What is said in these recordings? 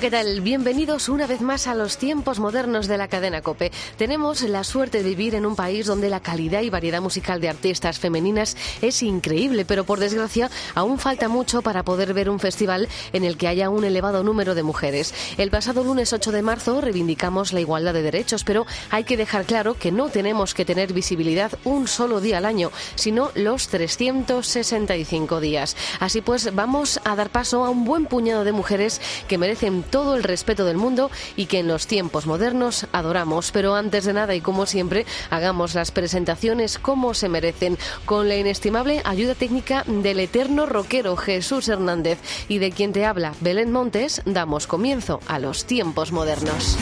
¿Qué tal? Bienvenidos una vez más a los tiempos modernos de la cadena Cope. Tenemos la suerte de vivir en un país donde la calidad y variedad musical de artistas femeninas es increíble, pero por desgracia aún falta mucho para poder ver un festival en el que haya un elevado número de mujeres. El pasado lunes 8 de marzo reivindicamos la igualdad de derechos, pero hay que dejar claro que no tenemos que tener visibilidad un solo día al año, sino los 365 días. Así pues, vamos a dar paso a un buen puñado de mujeres que merecen todo el respeto del mundo y que en los tiempos modernos adoramos. Pero antes de nada y como siempre, hagamos las presentaciones como se merecen, con la inestimable ayuda técnica del eterno rockero Jesús Hernández y de quien te habla Belén Montes, damos comienzo a los tiempos modernos.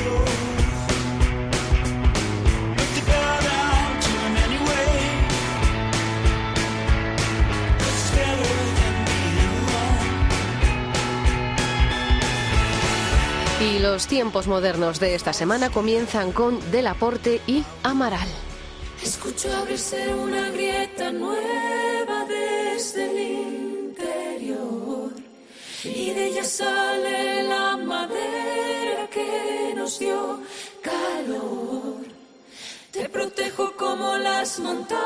Los tiempos modernos de esta semana comienzan con Delaporte y Amaral. Escucho abrirse una grieta nueva desde el interior y de ella sale la madera que nos dio calor. Te protejo como las montañas.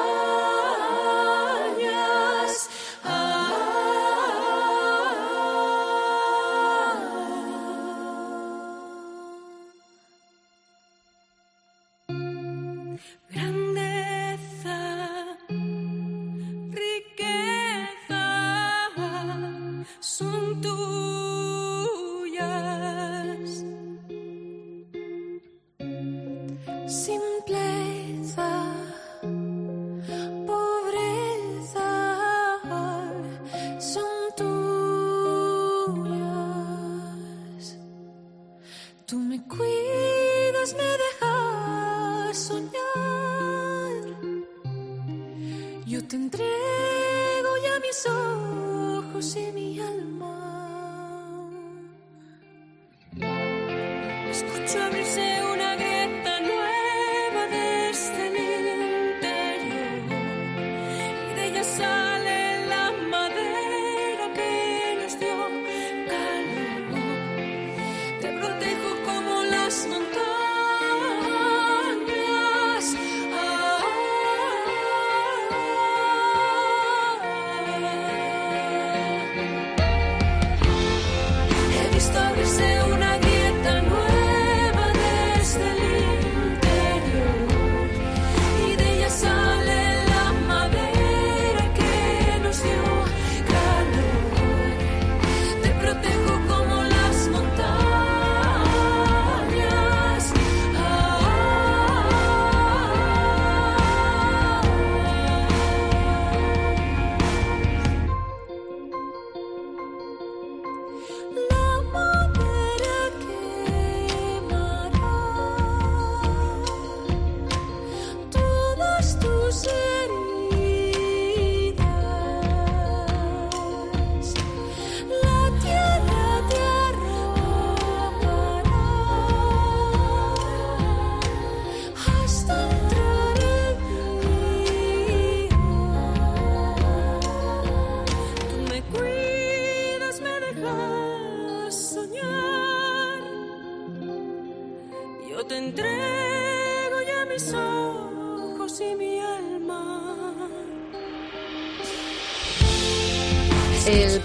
Simpleza,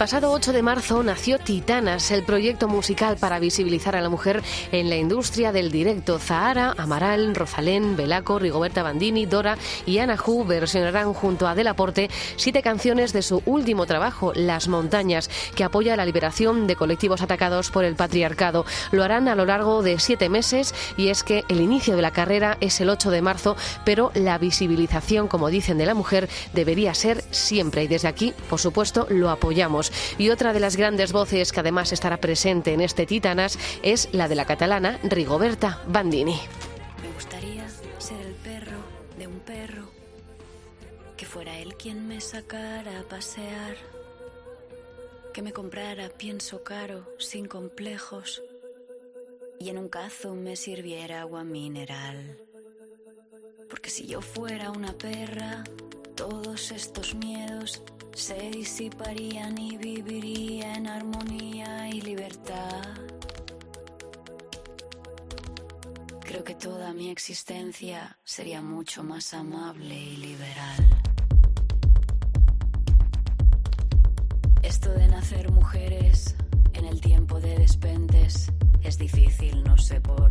pasado 8 de marzo nació Titanas, el proyecto musical para visibilizar a la mujer en la industria del directo. Zahara, Amaral, Rosalén, Belaco, Rigoberta Bandini, Dora y Ana Hu versionarán junto a Delaporte siete canciones de su último trabajo, Las Montañas, que apoya la liberación de colectivos atacados por el patriarcado. Lo harán a lo largo de siete meses y es que el inicio de la carrera es el 8 de marzo, pero la visibilización, como dicen, de la mujer debería ser siempre y desde aquí, por supuesto, lo apoyamos. Y otra de las grandes voces que además estará presente en este Titanas es la de la catalana Rigoberta Bandini. Me gustaría ser el perro de un fuera él quien me sacara a pasear, que me comprara pienso caro, sin complejos, y en un cazo me sirviera agua mineral. Porque si yo fuera una perra, todos estos miedos se disiparían y viviría en armonía y libertad. Creo que toda mi existencia sería mucho más amable y liberal. Esto de nacer mujeres en el tiempo de despentes es difícil, no sé por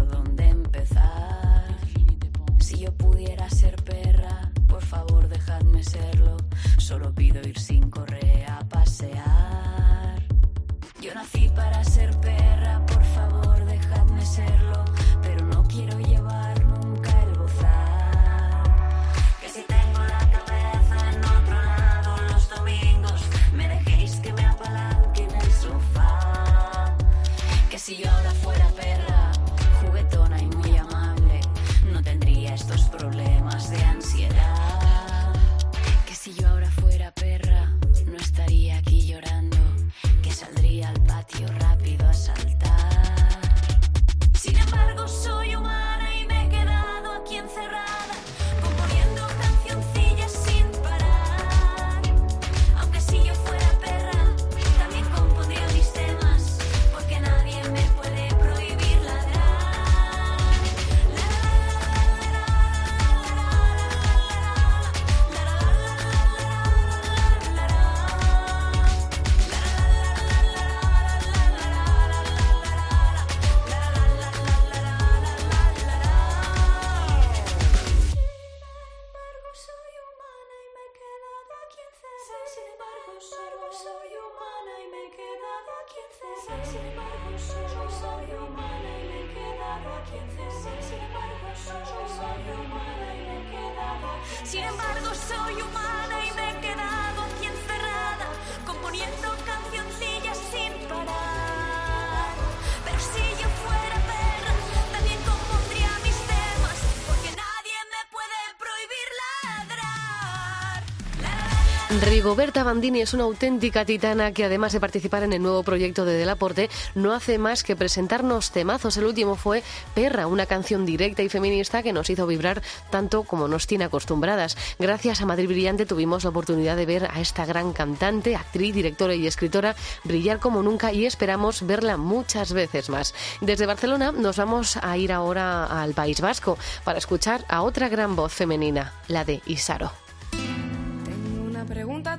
Rigoberta Bandini es una auténtica titana que además de participar en el nuevo proyecto de Delaporte, no hace más que presentarnos temazos. El último fue Perra, una canción directa y feminista que nos hizo vibrar tanto como nos tiene acostumbradas. Gracias a Madrid Brillante tuvimos la oportunidad de ver a esta gran cantante, actriz, directora y escritora brillar como nunca y esperamos verla muchas veces más. Desde Barcelona nos vamos a ir ahora al País Vasco para escuchar a otra gran voz femenina, la de Isaro.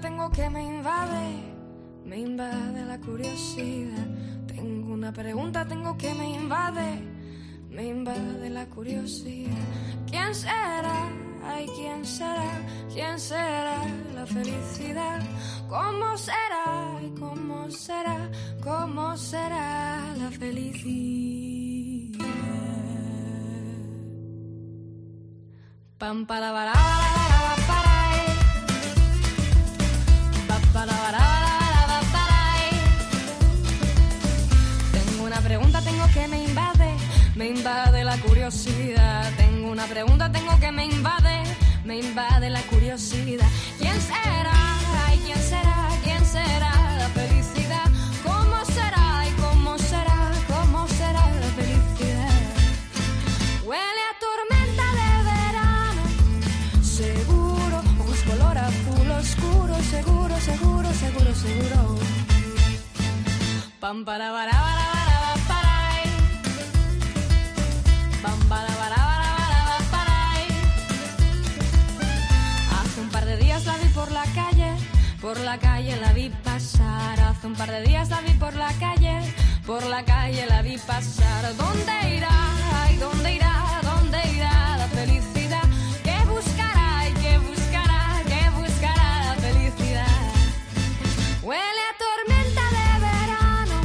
Tengo que me invade, me invade la curiosidad. Tengo una pregunta, tengo que me invade, me invade la curiosidad. ¿Quién será? Ay, ¿quién será? ¿Quién será la felicidad? ¿Cómo será? Ay, ¿cómo será? ¿Cómo será la felicidad? Pam para para para curiosidad. Tengo una pregunta, tengo que me invade, me invade la curiosidad. ¿Quién será? Ay, ¿quién será? ¿Quién será la felicidad? ¿Cómo será? ¿Y cómo será? ¿Cómo será la felicidad? Huele a tormenta de verano, seguro, ojos color azul oscuro, seguro, seguro, seguro, seguro. Pam para para para la calle la vi pasar. Hace un par de días la vi por la calle, por la calle la vi pasar. ¿Dónde irá? Ay, ¿dónde irá? ¿Dónde irá la felicidad? ¿Qué buscará? ¿Y qué buscará? ¿Qué buscará la felicidad? Huele a tormenta de verano,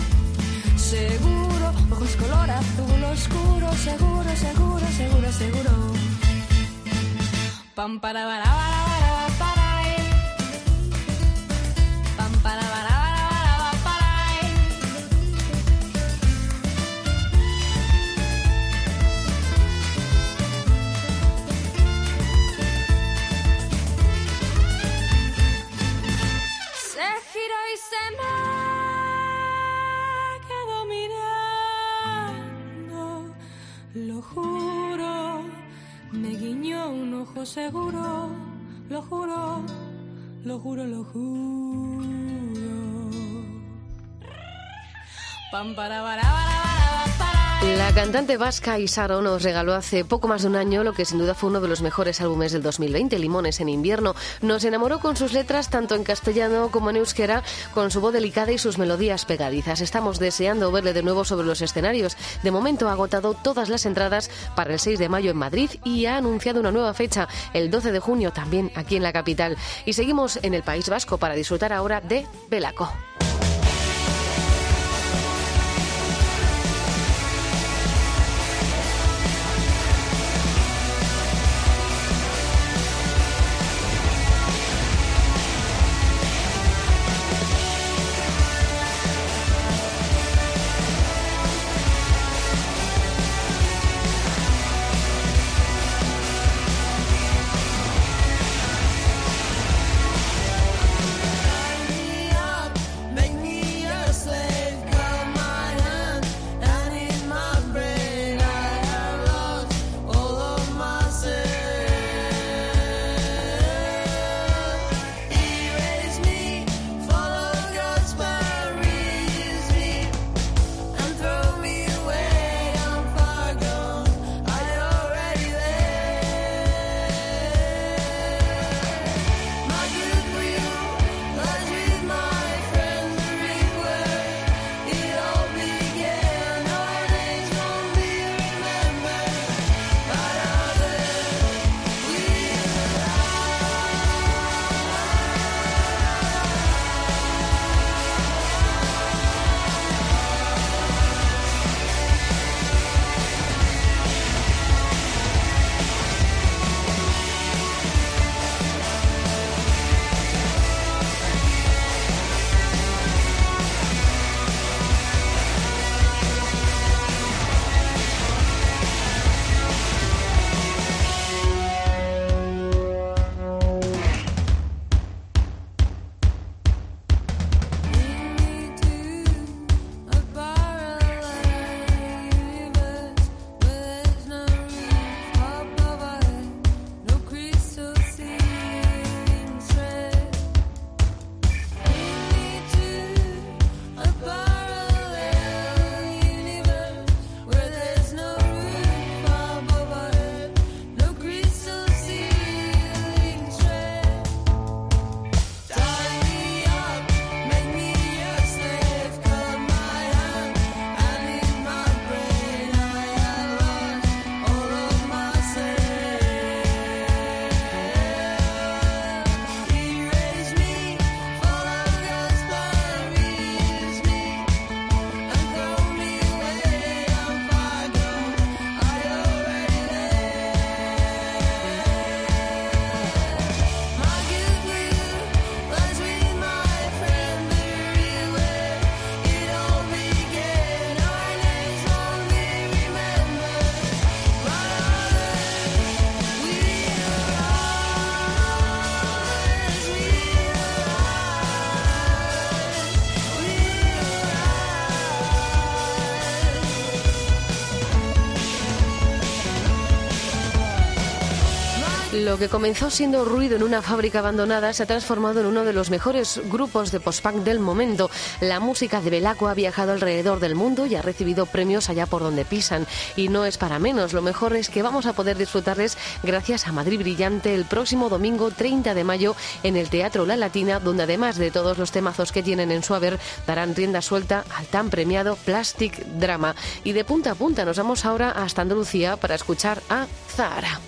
seguro, ojos color azul oscuro, seguro, seguro, seguro, seguro. Pam para para para para para algo seguro, lo juro, lo juro, lo juro. Pam, para, para, para, para. La cantante vasca Isaro nos regaló hace poco más de un año lo que sin duda fue uno de los mejores álbumes del 2020, Limones en invierno. Nos enamoró con sus letras tanto en castellano como en euskera, con su voz delicada y sus melodías pegadizas. Estamos deseando verle de nuevo sobre los escenarios. De momento ha agotado todas las entradas para el 6 de mayo en Madrid y ha anunciado una nueva fecha, el 12 de junio también aquí en la capital. Y seguimos en el País Vasco para disfrutar ahora de Belaco. Lo que comenzó siendo ruido en una fábrica abandonada se ha transformado en uno de los mejores grupos de post-punk del momento. La música de Belaco ha viajado alrededor del mundo y ha recibido premios allá por donde pisan. Y no es para menos, lo mejor es que vamos a poder disfrutarles gracias a Madrid Brillante el próximo domingo 30 de mayo en el Teatro La Latina, donde además de todos los temazos que tienen en su haber, darán rienda suelta al tan premiado Plastic Drama. Y de punta a punta nos vamos ahora hasta Andalucía para escuchar a Zahara.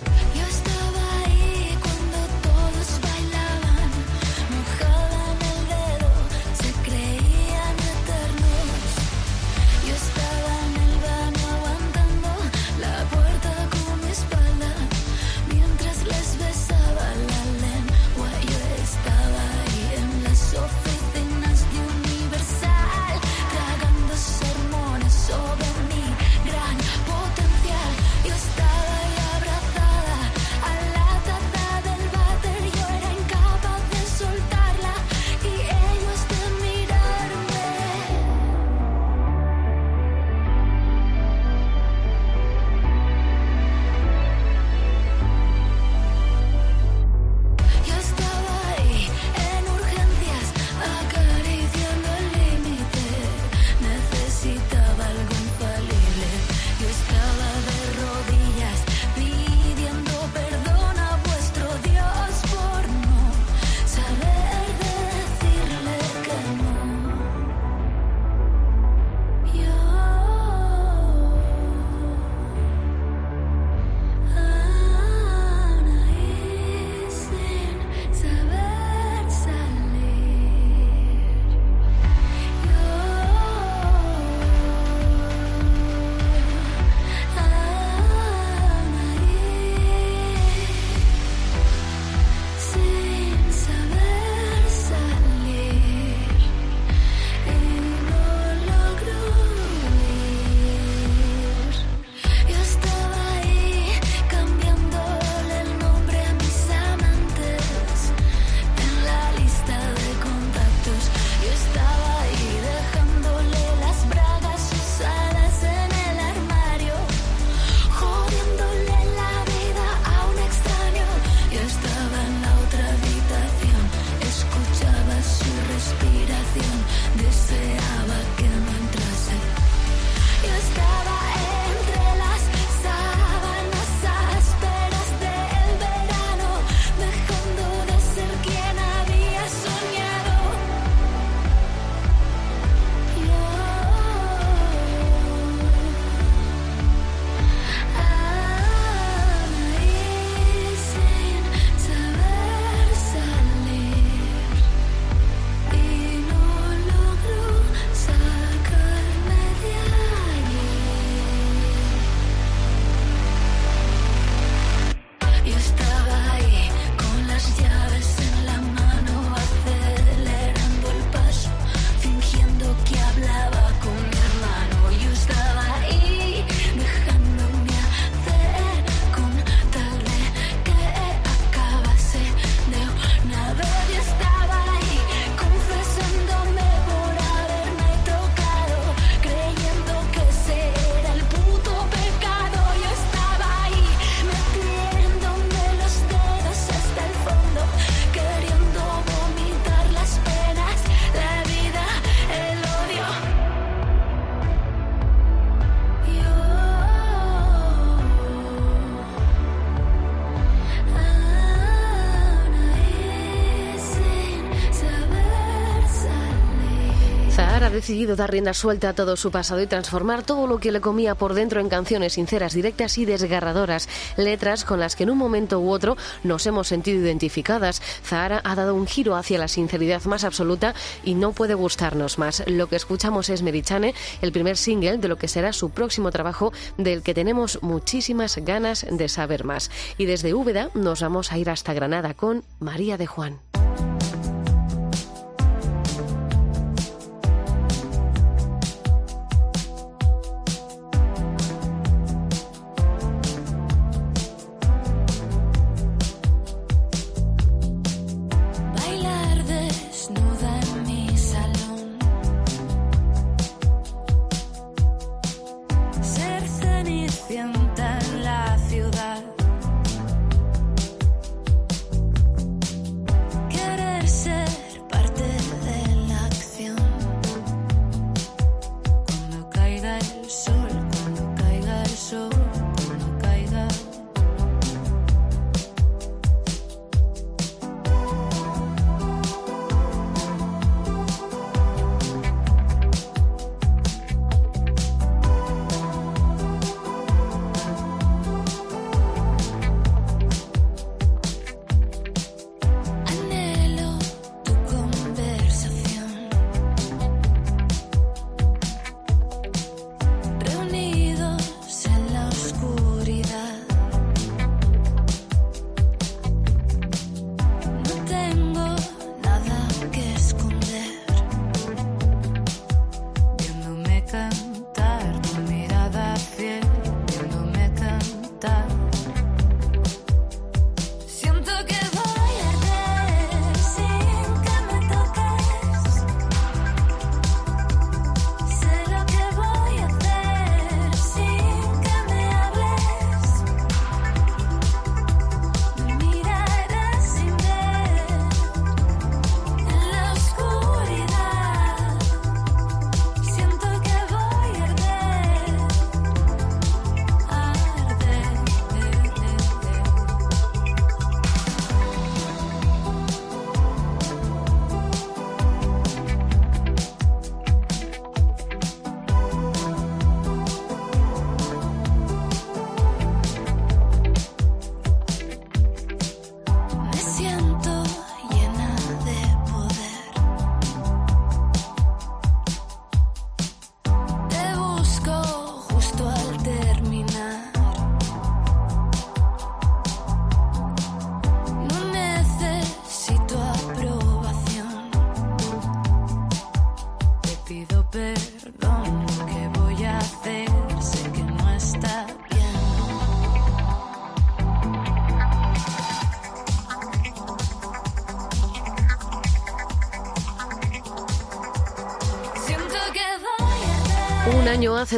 Decidido dar rienda suelta a todo su pasado y transformar todo lo que le comía por dentro en canciones sinceras, directas y desgarradoras. Letras con las que en un momento u otro nos hemos sentido identificadas. Zahara ha dado un giro hacia la sinceridad más absoluta y no puede gustarnos más. Lo que escuchamos es Merichane, el primer single de lo que será su próximo trabajo, del que tenemos muchísimas ganas de saber más. Y desde Úbeda nos vamos a ir hasta Granada con María de Juan.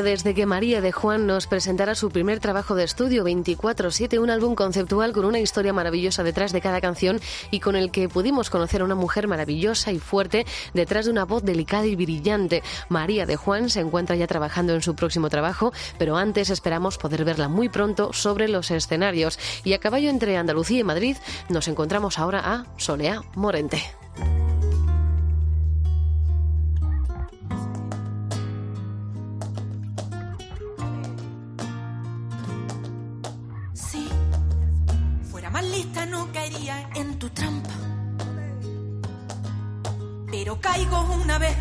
Desde que María de Juan nos presentara su primer trabajo de estudio 24-7, un álbum conceptual con una historia maravillosa detrás de cada canción y con el que pudimos conocer a una mujer maravillosa y fuerte detrás de una voz delicada y brillante. María de Juan se encuentra ya trabajando en su próximo trabajo, pero antes esperamos poder verla muy pronto sobre los escenarios. Y a caballo entre Andalucía y Madrid nos encontramos ahora a Soleá Morente. Más lista no caería en tu trampa. Pero caigo una vez,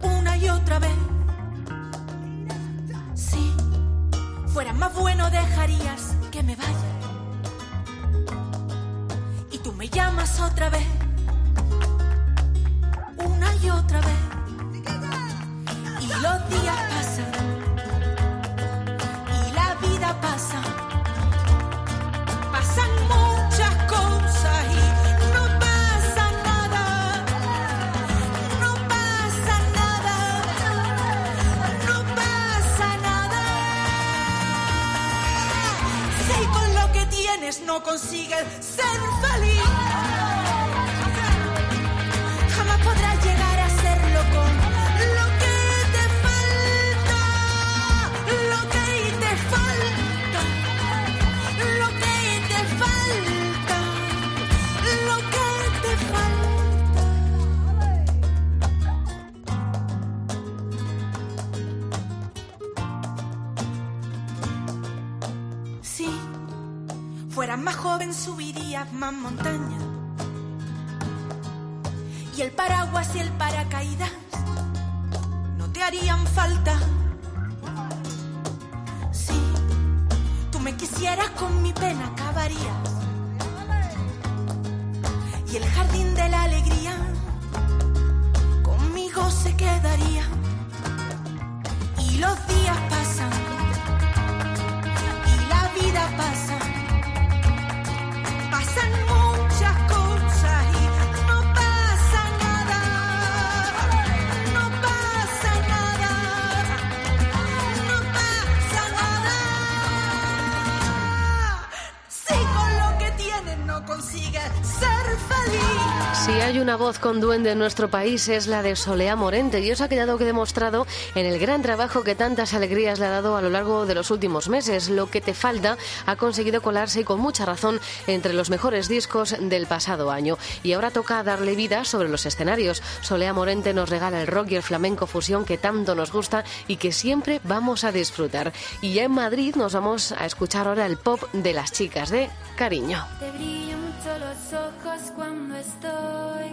una y otra vez. Si fuera más bueno dejarías que me vaya. Y tú me llamas otra vez, tienes no consigues ser feliz, subirías más montaña. Y el paraguas y el paracaídas no te harían falta. Si tú me quisieras con mi pena acabarías. Una voz con duende en nuestro país es la de Solea Morente y eso ha quedado que demostrado en el gran trabajo que tantas alegrías le ha dado a lo largo de los últimos meses. Lo que te falta ha conseguido colarse y con mucha razón entre los mejores discos del pasado año. Y ahora toca darle vida sobre los escenarios. Solea Morente nos regala el rock y el flamenco fusión que tanto nos gusta y que siempre vamos a disfrutar. Y ya en Madrid nos vamos a escuchar ahora el pop de las chicas de Cariño. Los ojos cuando estoy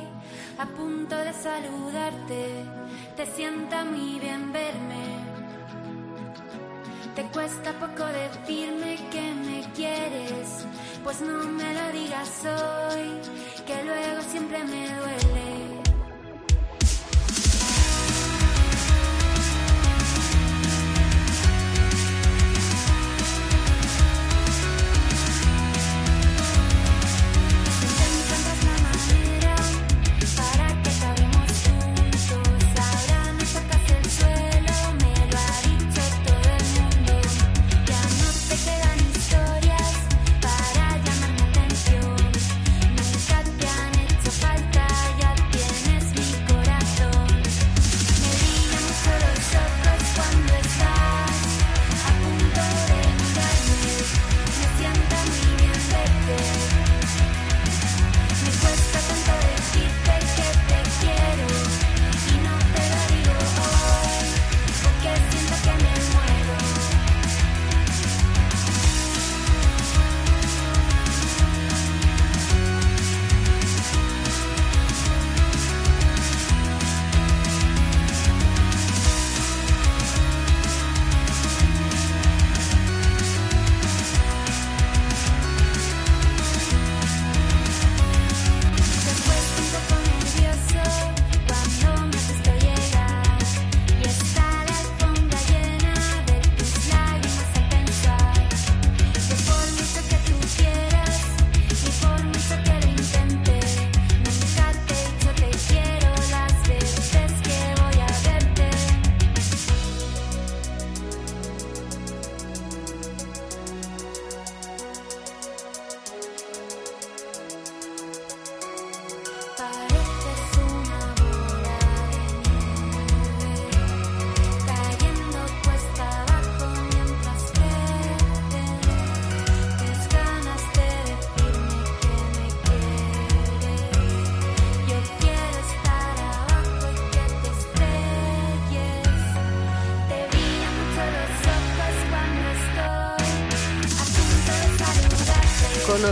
a punto de saludarte. Te sienta muy bien verme. Te cuesta poco decirme que me quieres, pues no me lo digas hoy, que luego siempre me duele.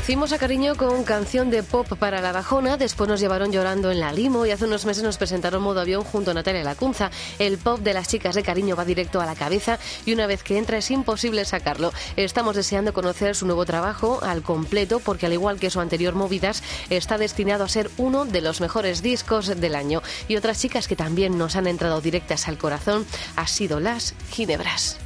Conocimos a Cariño con canción de pop para la bajona, después nos llevaron llorando en la limo y hace unos meses nos presentaron modo avión junto a Natalia Lacunza. El pop de las chicas de Cariño va directo a la cabeza y una vez que entra es imposible sacarlo. Estamos deseando conocer su nuevo trabajo al completo porque al igual que su anterior Movidas está destinado a ser uno de los mejores discos del año. Y otras chicas que también nos han entrado directas al corazón ha sido las Ginebras.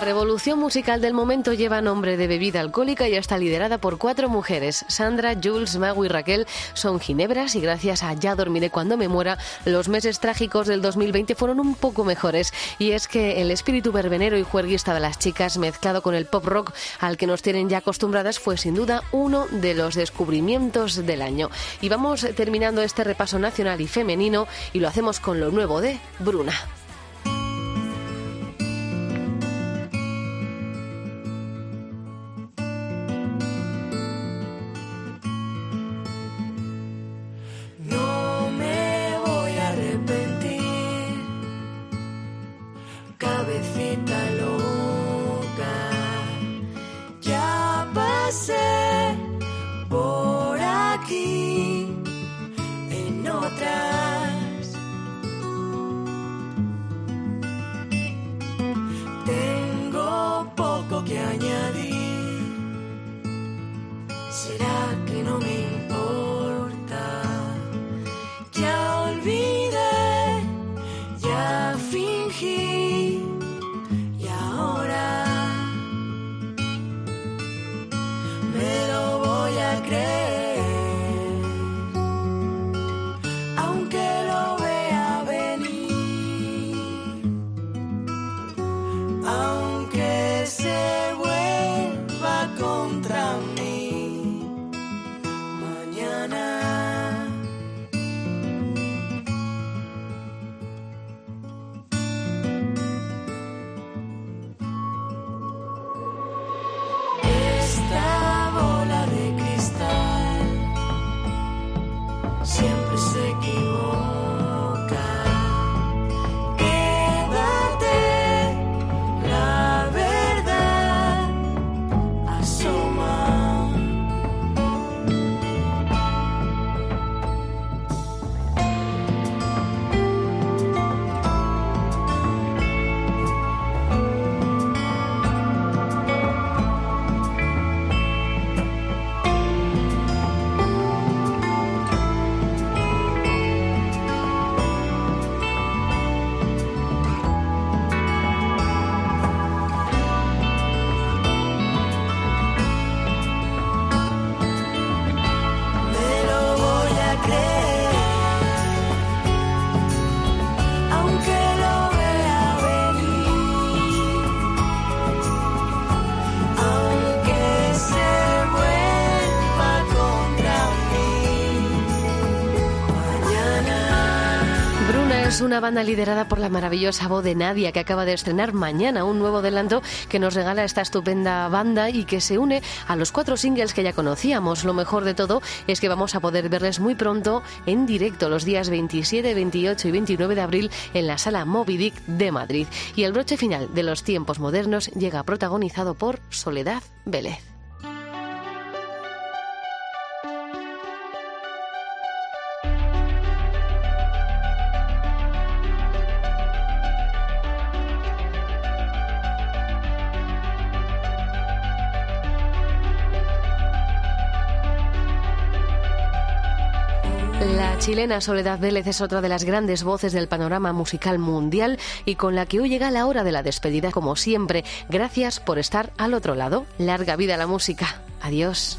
La revolución musical del momento lleva nombre de bebida alcohólica y está liderada por cuatro mujeres. Sandra, Jules, Magu y Raquel son ginebras y gracias a Ya dormiré cuando me muera, los meses trágicos del 2020 fueron un poco mejores. Y es que el espíritu verbenero y juerguista de las chicas, mezclado con el pop rock al que nos tienen ya acostumbradas, fue sin duda uno de los descubrimientos del año. Y vamos terminando este repaso nacional y femenino y lo hacemos con lo nuevo de Bruna. Es una banda liderada por la maravillosa voz de Nadia, que acaba de estrenar mañana un nuevo adelanto que nos regala esta estupenda banda y que se une a los cuatro singles que ya conocíamos. Lo mejor de todo es que vamos a poder verles muy pronto en directo los días 27, 28 y 29 de abril en la sala Moby Dick de Madrid. Y el broche final de los tiempos modernos llega protagonizado por Soledad Vélez. Chilena Soledad Vélez es otra de las grandes voces del panorama musical mundial y con la que hoy llega la hora de la despedida como siempre. Gracias por estar al otro lado. Larga vida la música. Adiós.